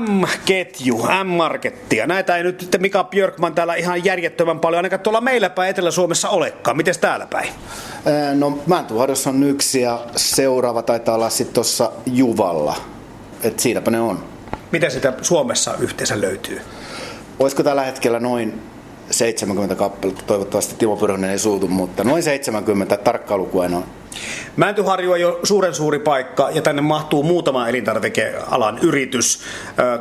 M-ketju, M-markettia. Näitä ei nyt Mika Björkman täällä ihan järjettömän paljon, ainakaan tuolla meillä päin Etelä-Suomessa olekaan. Miten täällä päin? No Mäntyharjossa on yksi ja seuraava taitaa olla sitten tuossa Juvalla. Et siinäpä ne on. Miten sitä Suomessa yhteensä löytyy? Olisiko tällä hetkellä noin 70 kappaletta, toivottavasti Timo Pyrhönen ei suutu, mutta noin 70 tarkkaa lukua en ole. Mäntyharju on jo suuren suuri paikka ja tänne mahtuu muutama elintarvikealan yritys.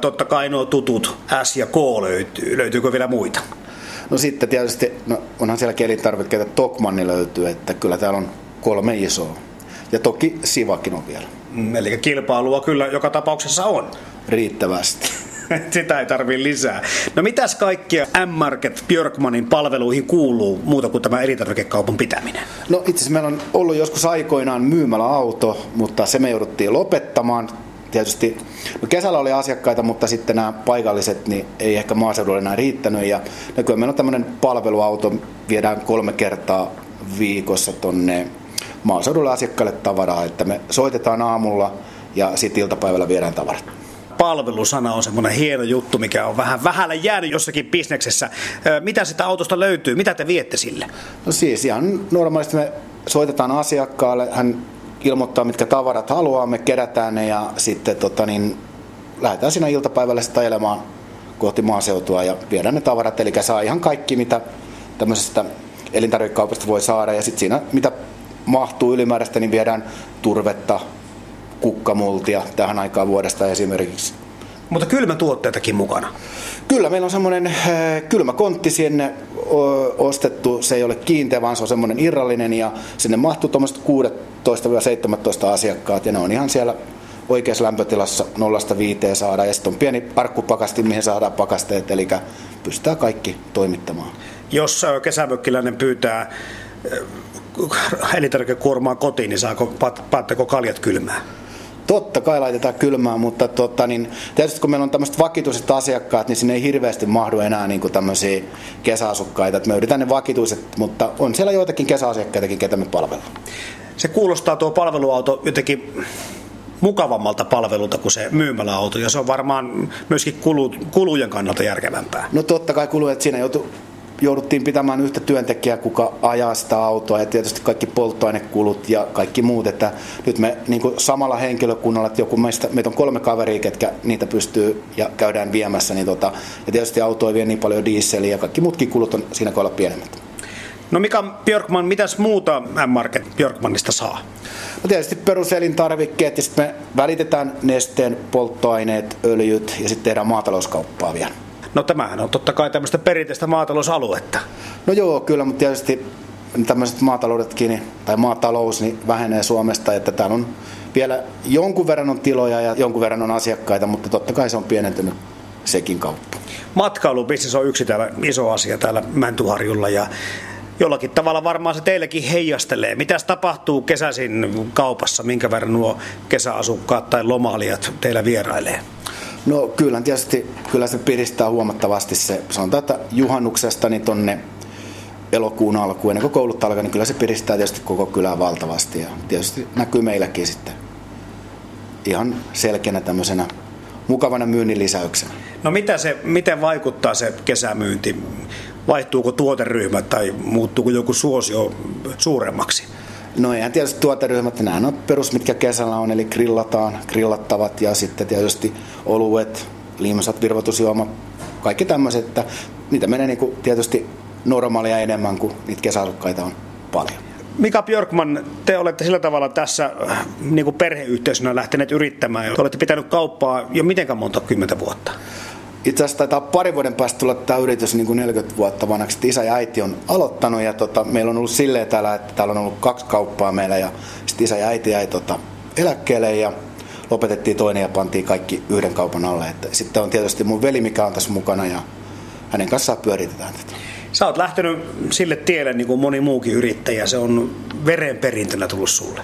Totta kai nuo tutut S ja K löytyy. Löytyykö vielä muita? No sitten tietysti, no onhan siellä elintarvikkeita, Tokmanni löytyy, että kyllä täällä on kolme isoa. Ja toki Sivakin on vielä. Mm, eli kilpailua kyllä joka tapauksessa on. Riittävästi. Sitä ei tarvii lisää. No mitäs kaikkia M-Market Björkmanin palveluihin kuuluu muuta kuin tämä elintarvikekaupan pitäminen? No itse asiassa meillä on ollut joskus aikoinaan myymäläauto, mutta se me jouduttiin lopettamaan. Tietysti no kesällä oli asiakkaita, mutta sitten nämä paikalliset niin ei ehkä maaseudulla enää riittänyt. Ja nykyään meillä on tämmöinen palveluauto, viedään kolme kertaa viikossa tonne maaseudulle asiakkaille tavaraa, että me soitetaan aamulla ja sitten iltapäivällä viedään tavarat palvelusana on semmoinen hieno juttu, mikä on vähän vähällä jäänyt jossakin bisneksessä. Mitä sitä autosta löytyy? Mitä te viette sille? No siis ihan normaalisti me soitetaan asiakkaalle, hän ilmoittaa mitkä tavarat haluaa, me kerätään ne ja sitten tota, niin, lähdetään siinä iltapäivällä sitten ajelemaan kohti maaseutua ja viedään ne tavarat. Eli saa ihan kaikki, mitä tämmöisestä elintarvikekaupasta voi saada ja sitten siinä, mitä mahtuu ylimääräistä, niin viedään turvetta, kukkamultia tähän aikaan vuodesta esimerkiksi. Mutta kylmätuotteitakin mukana? Kyllä, meillä on semmoinen äh, kylmäkontti sinne ostettu. Se ei ole kiinteä, vaan se on semmoinen irrallinen ja sinne mahtuu tuommoiset 16-17 asiakkaat ja ne on ihan siellä oikeassa lämpötilassa 0-5 saada. Ja sitten on pieni arkkupakasti, mihin saadaan pakasteet, eli pystytään kaikki toimittamaan. Jos kesämökkiläinen pyytää elintarvikekuormaa kotiin, niin saako, paatteko kaljat kylmää? Totta kai laitetaan kylmään, mutta tota, niin, tietysti kun meillä on tämmöiset vakituiset asiakkaat, niin sinne ei hirveästi mahdu enää niin kuin tämmöisiä kesäasukkaita. Että me yritetään ne vakituiset, mutta on siellä joitakin kesäasiakkaitakin, ketä me palvellaan. Se kuulostaa tuo palveluauto jotenkin mukavammalta palvelulta kuin se myymäläauto, ja se on varmaan myöskin kulu, kulujen kannalta järkevämpää. No totta kai kulujen, siinä joutuu jouduttiin pitämään yhtä työntekijää, kuka ajaa sitä autoa ja tietysti kaikki polttoainekulut ja kaikki muut. Että nyt me niin kuin samalla henkilökunnalla, että joku meistä, meitä on kolme kaveria, ketkä niitä pystyy ja käydään viemässä. Niin tota, ja tietysti auto ei vie niin paljon dieseliä ja kaikki muutkin kulut on siinä kohdalla pienemmät. No Mika Björkman, mitäs muuta M-Market Björkmanista saa? No tietysti peruselintarvikkeet ja sitten me välitetään nesteen, polttoaineet, öljyt ja sitten tehdään maatalouskauppaa vielä. No tämähän on totta kai tämmöistä perinteistä maatalousaluetta. No joo, kyllä, mutta tietysti tämmöiset maataloudetkin niin- tai maatalous niin vähenee Suomesta, että täällä on vielä jonkun verran on tiloja ja jonkun verran on asiakkaita, mutta totta kai se on pienentynyt sekin kauppa. Matkailubisnes on yksi täällä iso asia täällä Mäntyharjulla ja jollakin tavalla varmaan se teillekin heijastelee. Mitäs tapahtuu kesäisin kaupassa, minkä verran nuo kesäasukkaat tai lomailijat teillä vierailee? No kyllä tietysti, kyllä se piristää huomattavasti se, sanotaan, että juhannuksesta niin tonne elokuun alkuun, ennen kuin koulut alkaa, niin kyllä se piristää tietysti koko kylää valtavasti ja tietysti näkyy meilläkin sitten ihan selkeänä tämmöisenä mukavana myynnin lisäyksenä. No mitä se, miten vaikuttaa se kesämyynti? Vaihtuuko tuoteryhmä tai muuttuuko joku suosio suuremmaksi? No eihän tietysti tuoteryhmät, nämä on perus, mitkä kesällä on, eli grillataan, grillattavat ja sitten tietysti oluet, liimsat, virvoitusjuoma, kaikki tämmöiset, että niitä menee niin kuin tietysti normaalia enemmän kuin niitä kesäasukkaita on paljon. Mika Björkman, te olette sillä tavalla tässä äh, niin kuin perheyhteisönä lähteneet yrittämään. Te olette pitänyt kauppaa jo mitenkään monta kymmentä vuotta? Itse asiassa taitaa pari vuoden päästä tulla tämä yritys niin kuin 40 vuotta vanhaksi. Isä ja äiti on aloittanut ja tota, meillä on ollut silleen täällä, että täällä on ollut kaksi kauppaa meillä ja sitten isä ja äiti jäi tota, eläkkeelle ja lopetettiin toinen ja pantiin kaikki yhden kaupan alle. Että sitten on tietysti mun veli, mikä on tässä mukana ja hänen kanssaan pyöritetään tätä. Sä oot lähtenyt sille tielle niin kuin moni muukin yrittäjä. Se on verenperintönä tullut sulle.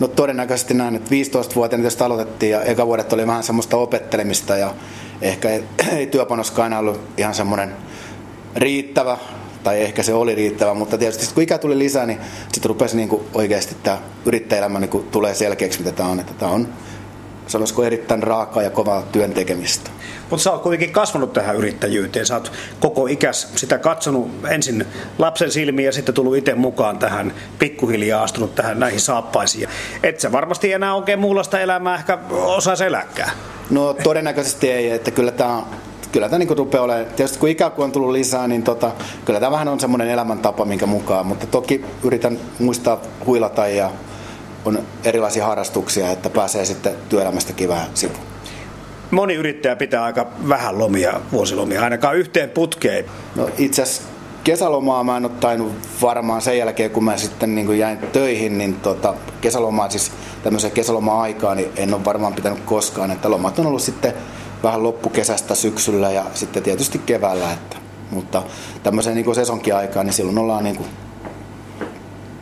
No todennäköisesti näin, että 15-vuotiaana tästä aloitettiin ja eka vuodet oli vähän semmoista opettelemista ja ehkä ei, ei työpanoskaan aina ollut ihan semmoinen riittävä, tai ehkä se oli riittävä, mutta tietysti kun ikä tuli lisää, niin sitten rupesi niin kuin oikeasti tämä yrittäjäelämä niin kuin tulee selkeäksi, mitä tämä on. Että tämä on sanoisiko erittäin raakaa ja kovaa työn tekemistä. Mutta sä oot kuitenkin kasvanut tähän yrittäjyyteen. Sä oot koko ikäs sitä katsonut ensin lapsen silmiin ja sitten tullut itse mukaan tähän pikkuhiljaa astunut tähän näihin saappaisiin. Et sä varmasti enää oikein muunlaista elämää ehkä osaa eläkää. No todennäköisesti ei, että kyllä tämä kyllä tämä niin rupeaa olemaan, tietysti kun ikää kun on tullut lisää, niin tota, kyllä tämä vähän on semmoinen elämäntapa, minkä mukaan, mutta toki yritän muistaa huilata ja on erilaisia harrastuksia, että pääsee sitten työelämästäkin vähän sivuun. Moni yrittäjä pitää aika vähän lomia, vuosilomia, ainakaan yhteen putkeen. No itse asiassa kesälomaa mä en ole tainnut varmaan sen jälkeen, kun mä sitten niin kuin jäin töihin, niin tota, kesälomaa siis tämmöisen kesäloma-aikaa, niin en ole varmaan pitänyt koskaan. Että lomat on ollut sitten vähän loppukesästä syksyllä ja sitten tietysti keväällä. Että, mutta tämmöisen niin sesonkin-aikaan, niin silloin ollaan niin kuin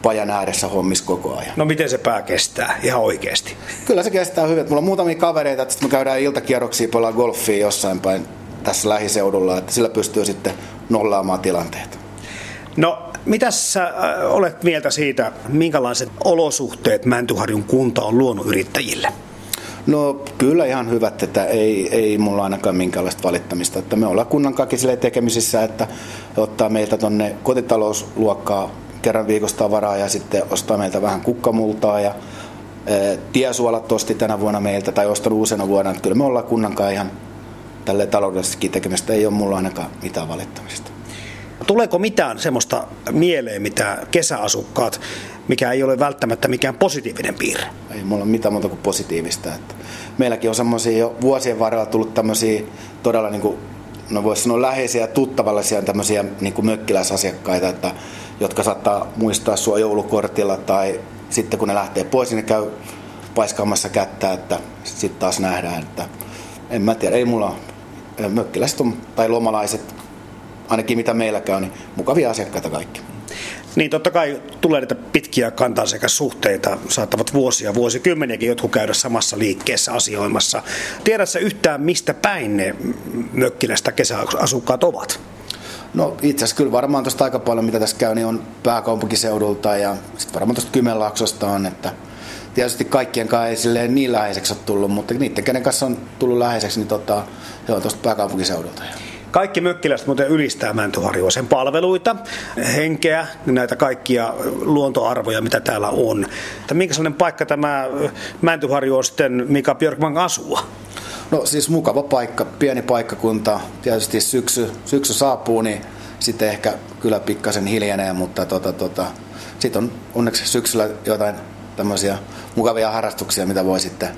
pajan ääressä hommis koko ajan. No miten se pää kestää ihan oikeasti? Kyllä se kestää hyvin. Mulla on muutamia kavereita, että me käydään iltakierroksia, pelataan golfia jossain päin tässä lähiseudulla, että sillä pystyy sitten nollaamaan tilanteet. No, mitä sä äh, olet mieltä siitä, minkälaiset olosuhteet Mäntyharjun kunta on luonut yrittäjille? No kyllä ihan hyvät, että ei, ei mulla ainakaan minkäänlaista valittamista. Että me ollaan kunnan kaikki tekemisissä, että ottaa meiltä tonne kotitalousluokkaa kerran viikosta varaa ja sitten ostaa meiltä vähän kukkamultaa ja e, tiesuolat osti tänä vuonna meiltä tai ostanut uusena vuonna. Että kyllä me ollaan kunnankaan ihan tälle taloudellisestikin tekemistä. Ei ole mulla ainakaan mitään valittamista. Tuleeko mitään semmoista mieleen, mitä kesäasukkaat, mikä ei ole välttämättä mikään positiivinen piirre? Ei mulla ole mitään muuta kuin positiivista. Että meilläkin on semmoisia jo vuosien varrella tullut tämmöisiä todella niin kuin, no voisi sanoa läheisiä tuttavallisia tämmöisiä niin kuin mökkiläisasiakkaita, että, jotka saattaa muistaa sua joulukortilla tai sitten kun ne lähtee pois, niin ne käy paiskaamassa kättä, että sitten taas nähdään, että en mä tiedä, ei mulla mökkiläiset on, tai lomalaiset ainakin mitä meillä käy, niin mukavia asiakkaita kaikki. Niin totta kai tulee näitä pitkiä kantaa sekä suhteita, saattavat vuosia, vuosikymmeniäkin jotkut käydä samassa liikkeessä asioimassa. Tiedätkö yhtään, mistä päin ne mökkilästä kesäasukkaat ovat? No itse asiassa kyllä varmaan tuosta aika paljon, mitä tässä käy, niin on pääkaupunkiseudulta ja sitten varmaan tuosta Kymenlaaksosta on, että tietysti kaikkien kanssa ei silleen niin läheiseksi ole tullut, mutta niiden, kenen kanssa on tullut läheiseksi, niin tota, he on tuosta pääkaupunkiseudulta. Kaikki mökkiläiset muuten ylistää Mäntyharjua, sen palveluita, henkeä, näitä kaikkia luontoarvoja, mitä täällä on. Että minkä sellainen paikka tämä Mäntyharju on sitten Mika Björkman asua? No siis mukava paikka, pieni paikkakunta. Tietysti syksy, syksy saapuu, niin sitten ehkä kyllä pikkasen hiljenee, mutta tota, tota, sitten on onneksi syksyllä jotain tämmöisiä mukavia harrastuksia, mitä voi sitten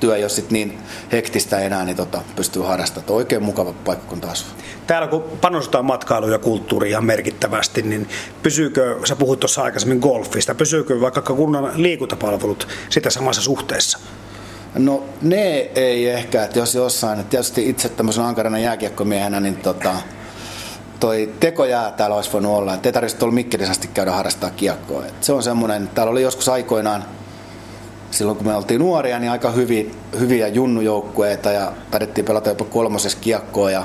työ, jos sit niin hektistä enää, niin tota, pystyy harrastamaan. Oikein mukava paikkakunta asua. Täällä kun panostetaan matkailuun ja kulttuuriin ihan merkittävästi, niin pysyykö, sä puhuit tuossa aikaisemmin golfista, pysyykö vaikka kunnan liikuntapalvelut sitä samassa suhteessa? No ne ei ehkä, että jos jossain, että tietysti itse tämmöisen ankarana jääkiekkomiehenä, niin tota, toi tekojää täällä olisi voinut olla, että ei tarvitsisi tuolla Mikkelisasti käydä harrastaa kiekkoa. Et se on semmoinen, täällä oli joskus aikoinaan silloin kun me oltiin nuoria, niin aika hyviä, hyviä junnujoukkueita ja taidettiin pelata jopa kolmosessa kiekkoa ja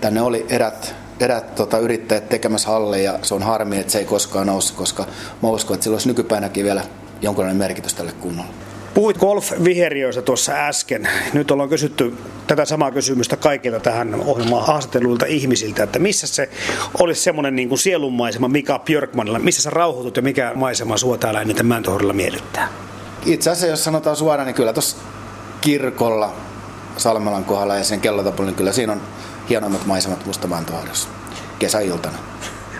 tänne oli erät, erät tota, yrittäjät tekemässä halle ja se on harmi, että se ei koskaan noussut, koska mä uskon, että sillä olisi nykypäivänäkin vielä jonkinlainen merkitys tälle kunnalle. Puhuit golf-viheriöistä tuossa äsken. Nyt ollaan kysytty tätä samaa kysymystä kaikilta tähän ohjelmaan haastatteluilta ihmisiltä, että missä se olisi semmoinen niin kuin sielunmaisema Mika Björkmanilla, missä sä rauhoitut ja mikä maisema sua täällä eniten Mäntöhorilla miellyttää? itse asiassa, jos sanotaan suoraan, niin kyllä tuossa kirkolla Salmelan kohdalla ja sen kellotapulla, niin kyllä siinä on hienommat maisemat Mustamantohdossa kesäiltana.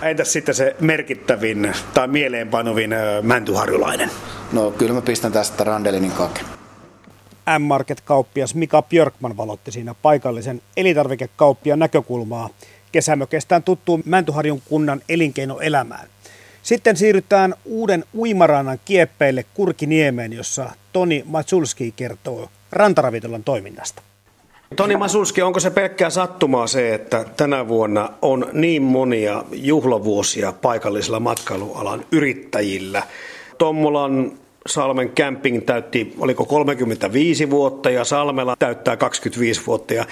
Entäs sitten se merkittävin tai mieleenpanovin mäntyharjulainen? No kyllä mä pistän tästä Randelinin kake. M-Market-kauppias Mika Björkman valotti siinä paikallisen elintarvikekauppian näkökulmaa kesämökestään tuttuun Mäntyharjun kunnan elinkeinoelämään. Sitten siirrytään uuden uimarannan kieppeille Kurkiniemeen, jossa Toni Matsulski kertoo rantaravintolan toiminnasta. Toni Masulski, onko se pelkkää sattumaa se, että tänä vuonna on niin monia juhlavuosia paikallisilla matkailualan yrittäjillä? Tommolan Salmen camping täytti, oliko 35 vuotta ja Salmela täyttää 25 vuotta. Ja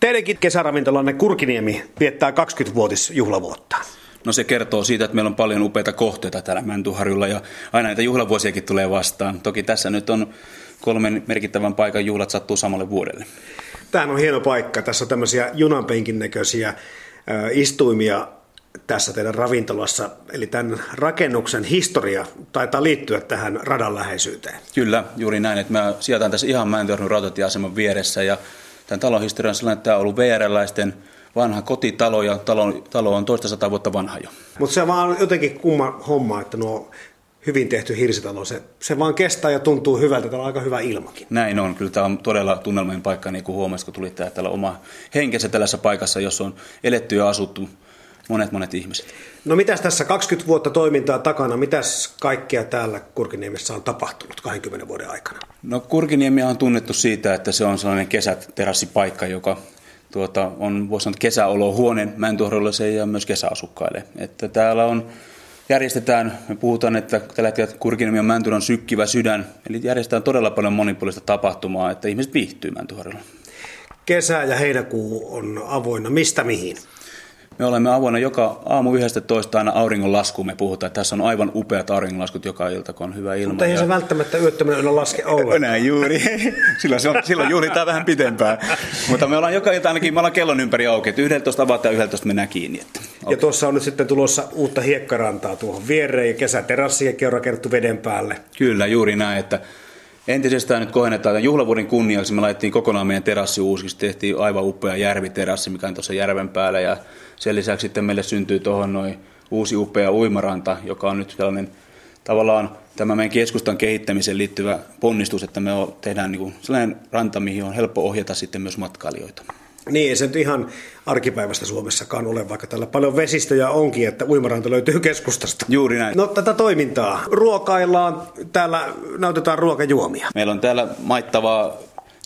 teidänkin kesäravintolanne Kurkiniemi viettää 20-vuotis juhlavuotta. No se kertoo siitä, että meillä on paljon upeita kohteita täällä Mäntyharjulla ja aina näitä juhlavuosiakin tulee vastaan. Toki tässä nyt on kolmen merkittävän paikan juhlat sattuu samalle vuodelle. Tämähän on hieno paikka. Tässä on tämmöisiä junanpenkin näköisiä istuimia tässä teidän ravintolassa, eli tämän rakennuksen historia taitaa liittyä tähän radan läheisyyteen. Kyllä, juuri näin, että me sijataan tässä ihan Mäntörnyn rautatieaseman vieressä ja tämän talon historia on sellainen, että tämä on ollut VR-läisten vanha kotitalo ja talo, talo on toista sata vuotta vanha jo. Mutta se vaan jotenkin kumma homma, että nuo hyvin tehty hirsitalo, se, se vaan kestää ja tuntuu hyvältä, täällä on aika hyvä ilmakin. Näin on, kyllä tämä on todella tunnelmien paikka, niin kuin huomasit, kun tulit täällä oma henkensä tällaisessa paikassa, jossa on eletty ja asuttu monet monet ihmiset. No mitäs tässä 20 vuotta toimintaa takana, mitäs kaikkea täällä Kurkiniemessä on tapahtunut 20 vuoden aikana? No Kurkiniemi on tunnettu siitä, että se on sellainen kesäterassipaikka, joka tuota, on voisi sanoa kesäolohuone Mäntyhorolle ja myös kesäasukkaille. Että täällä on järjestetään, me puhutaan, että tällä hetkellä Kurkiniemi on Mäntyrän sykkivä sydän, eli järjestetään todella paljon monipuolista tapahtumaa, että ihmiset viihtyy Mäntyharjolla. Kesä ja heinäkuu on avoinna. Mistä mihin? Me olemme avoinna joka aamu 11 aina auringonlaskuun. Me puhutaan, että tässä on aivan upeat auringonlaskut joka ilta, kun on hyvä ilma. Mutta ei ja... se välttämättä yöttöminen ole laske ollenkaan. Näin juuri. silloin, se on, silloin juhlitaan vähän pitempään. Mutta me ollaan joka ilta ainakin, me ollaan kellon ympäri auki, että 11 avataan ja 11 mennään kiinni. Että, okay. Ja tuossa on nyt sitten tulossa uutta hiekkarantaa tuohon viereen ja kesäterassiakin on rakennettu veden päälle. Kyllä, juuri näin, että entisestään nyt kohennetaan. Juhlavuoden kunniaksi me laitettiin kokonaan meidän terassi uusiksi. Tehtiin aivan upea järviterassi, mikä on tuossa järven päällä. Ja sen lisäksi sitten meille syntyy tuohon noin uusi upea uimaranta, joka on nyt sellainen tavallaan tämä meidän keskustan kehittämiseen liittyvä ponnistus, että me tehdään niin kuin sellainen ranta, mihin on helppo ohjata sitten myös matkailijoita. Niin, ei se nyt ihan arkipäivästä Suomessakaan ole, vaikka tällä paljon vesistöjä onkin, että uimaranta löytyy keskustasta. Juuri näin. No tätä toimintaa. Ruokaillaan, täällä näytetään ruokajuomia. Meillä on täällä maittavaa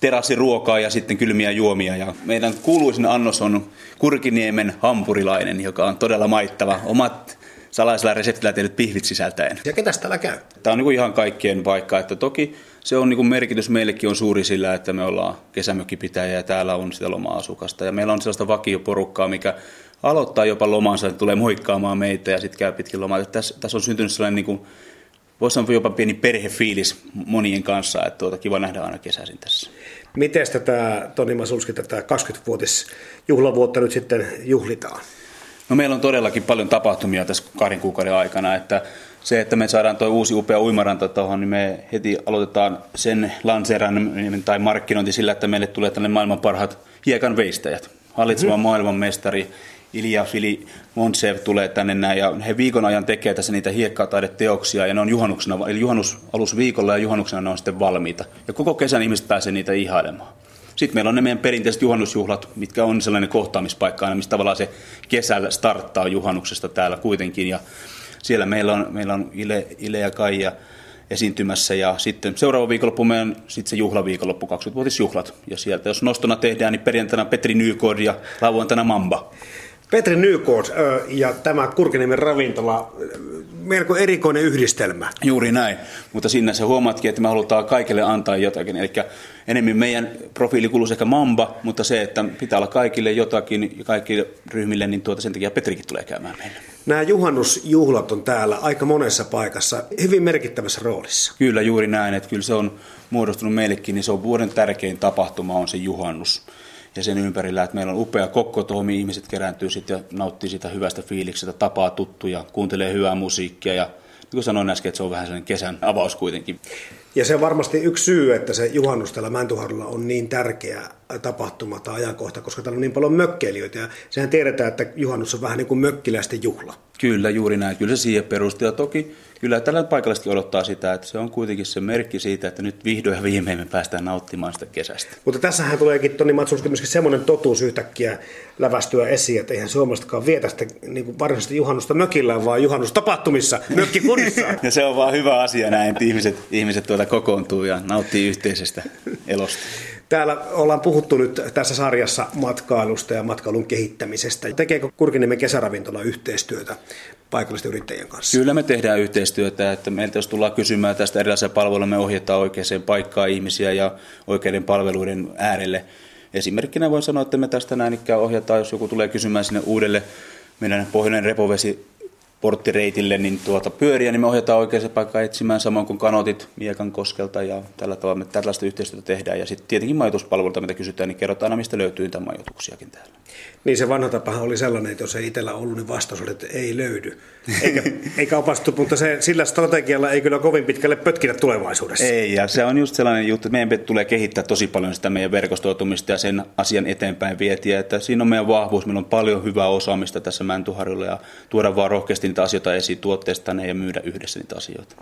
terassiruokaa ja sitten kylmiä juomia. Ja meidän kuuluisin annos on Kurkiniemen hampurilainen, joka on todella maittava. Omat salaisella reseptillä tehdyt pihvit sisältäen. Ja ketäs täällä käy? Tämä on niin ihan kaikkien paikka, että toki se on niin kuin merkitys meillekin on suuri sillä, että me ollaan kesämökkipitäjä ja täällä on sitä loma-asukasta. Ja meillä on sellaista vakioporukkaa, mikä aloittaa jopa lomansa, että tulee moikkaamaan meitä ja sitten käy pitkin lomaa. Tässä, tässä on syntynyt sellainen niin kuin, voisi sanoa jopa pieni perhefiilis monien kanssa, että tuota, kiva nähdä aina kesäisin tässä. Miten tätä, Toni Masulski, tätä 20-vuotis juhlavuotta nyt sitten juhlitaan? No meillä on todellakin paljon tapahtumia tässä kahden kuukauden aikana, että se, että me saadaan tuo uusi upea uimaranta tuohon, niin me heti aloitetaan sen lanseeran tai markkinointi sillä, että meille tulee tänne maailman parhaat hiekan veistäjät. Hallitseva mm-hmm. maailmanmestari Ilja Fili Montsev tulee tänne näin, ja he viikon ajan tekee tässä niitä hiekkataideteoksia, ja ne on juhannuksena, eli juhannus viikolla ja juhannuksena ne on sitten valmiita. Ja koko kesän ihmiset pääsee niitä ihailemaan. Sitten meillä on ne meidän perinteiset juhannusjuhlat, mitkä on sellainen kohtaamispaikka aina, missä tavallaan se kesällä starttaa juhannuksesta täällä kuitenkin. Ja siellä meillä on, meillä on Ile, Ile ja Kaija esiintymässä ja sitten seuraava viikonloppu meidän sitten se juhlaviikonloppu, 20-vuotisjuhlat. Ja sieltä jos nostona tehdään, niin perjantaina Petri Nykod ja lauantaina Mamba. Petri Nykod ja tämä Kurkiniemen ravintola, melko erikoinen yhdistelmä. Juuri näin, mutta sinne se huomaatkin, että me halutaan kaikille antaa jotakin. Eli enemmän meidän profiili kuuluu ehkä Mamba, mutta se, että pitää olla kaikille jotakin ja kaikille ryhmille, niin tuota sen takia Petrikin tulee käymään meille. Nämä juhannusjuhlat on täällä aika monessa paikassa hyvin merkittävässä roolissa. Kyllä juuri näin, että kyllä se on muodostunut meillekin, niin se on vuoden tärkein tapahtuma on se juhannus ja sen ympärillä, että meillä on upea kokko, ihmiset kerääntyy sitten ja nauttii sitä hyvästä fiiliksestä, tapaa tuttuja, kuuntelee hyvää musiikkia ja niin kuin sanoin äsken, että se on vähän sellainen kesän avaus kuitenkin. Ja se on varmasti yksi syy, että se juhannus täällä Mäntyharjulla on niin tärkeä tapahtuma tai ajankohta, koska täällä on niin paljon mökkeilijöitä. Ja sehän tiedetään, että juhannus on vähän niin kuin mökkiläisten juhla. Kyllä, juuri näin. Kyllä se siihen perustuu. Ja toki kyllä tällä paikallisesti odottaa sitä, että se on kuitenkin se merkki siitä, että nyt vihdoin ja viimein me päästään nauttimaan sitä kesästä. Mutta tässähän tuleekin Toni Matsulski myöskin semmoinen totuus yhtäkkiä lävästyä esiin, että eihän suomalaisetkaan vietä sitä niin kuin varsinaisesti juhannusta mökillä, vaan juhannustapahtumissa, mökkikurissa. ja se on vaan hyvä asia näin, että ihmiset, ihmiset tuota kokoontuu ja nauttii yhteisestä elosta. Täällä ollaan puhuttu nyt tässä sarjassa matkailusta ja matkailun kehittämisestä. Tekeekö Kurkiniemen kesäravintola yhteistyötä paikallisten yrittäjien kanssa? Kyllä me tehdään yhteistyötä, että meiltä jos tullaan kysymään tästä erilaisia palveluja, me ohjataan oikeaan paikkaan ihmisiä ja oikeiden palveluiden äärelle. Esimerkkinä voin sanoa, että me tästä näin ikään ohjataan, jos joku tulee kysymään sinne uudelle meidän pohjoinen repovesi porttireitille niin tuota pyöriä, niin me ohjataan oikeaan paikkaan etsimään, samoin kuin kanotit Miekan koskelta ja tällä tavalla me tällaista yhteistyötä tehdään. Ja sitten tietenkin majoituspalveluita, mitä kysytään, niin kerrotaan aina, mistä löytyy niitä majoituksiakin täällä. Niin se vanha tapahan oli sellainen, että jos ei itsellä ollut, niin vastaus oli, että ei löydy. Eikä, eikä opastu, mutta se, sillä strategialla ei kyllä kovin pitkälle pötkitä tulevaisuudessa. Ei, ja se on just sellainen juttu, että meidän tulee kehittää tosi paljon sitä meidän verkostoitumista ja sen asian eteenpäin vietiä. Että siinä on meidän vahvuus, meillä on paljon hyvää osaamista tässä Mäntyharjulla ja tuoda vaan rohkeasti niitä asioita esiin tuotteesta ja myydä yhdessä niitä asioita.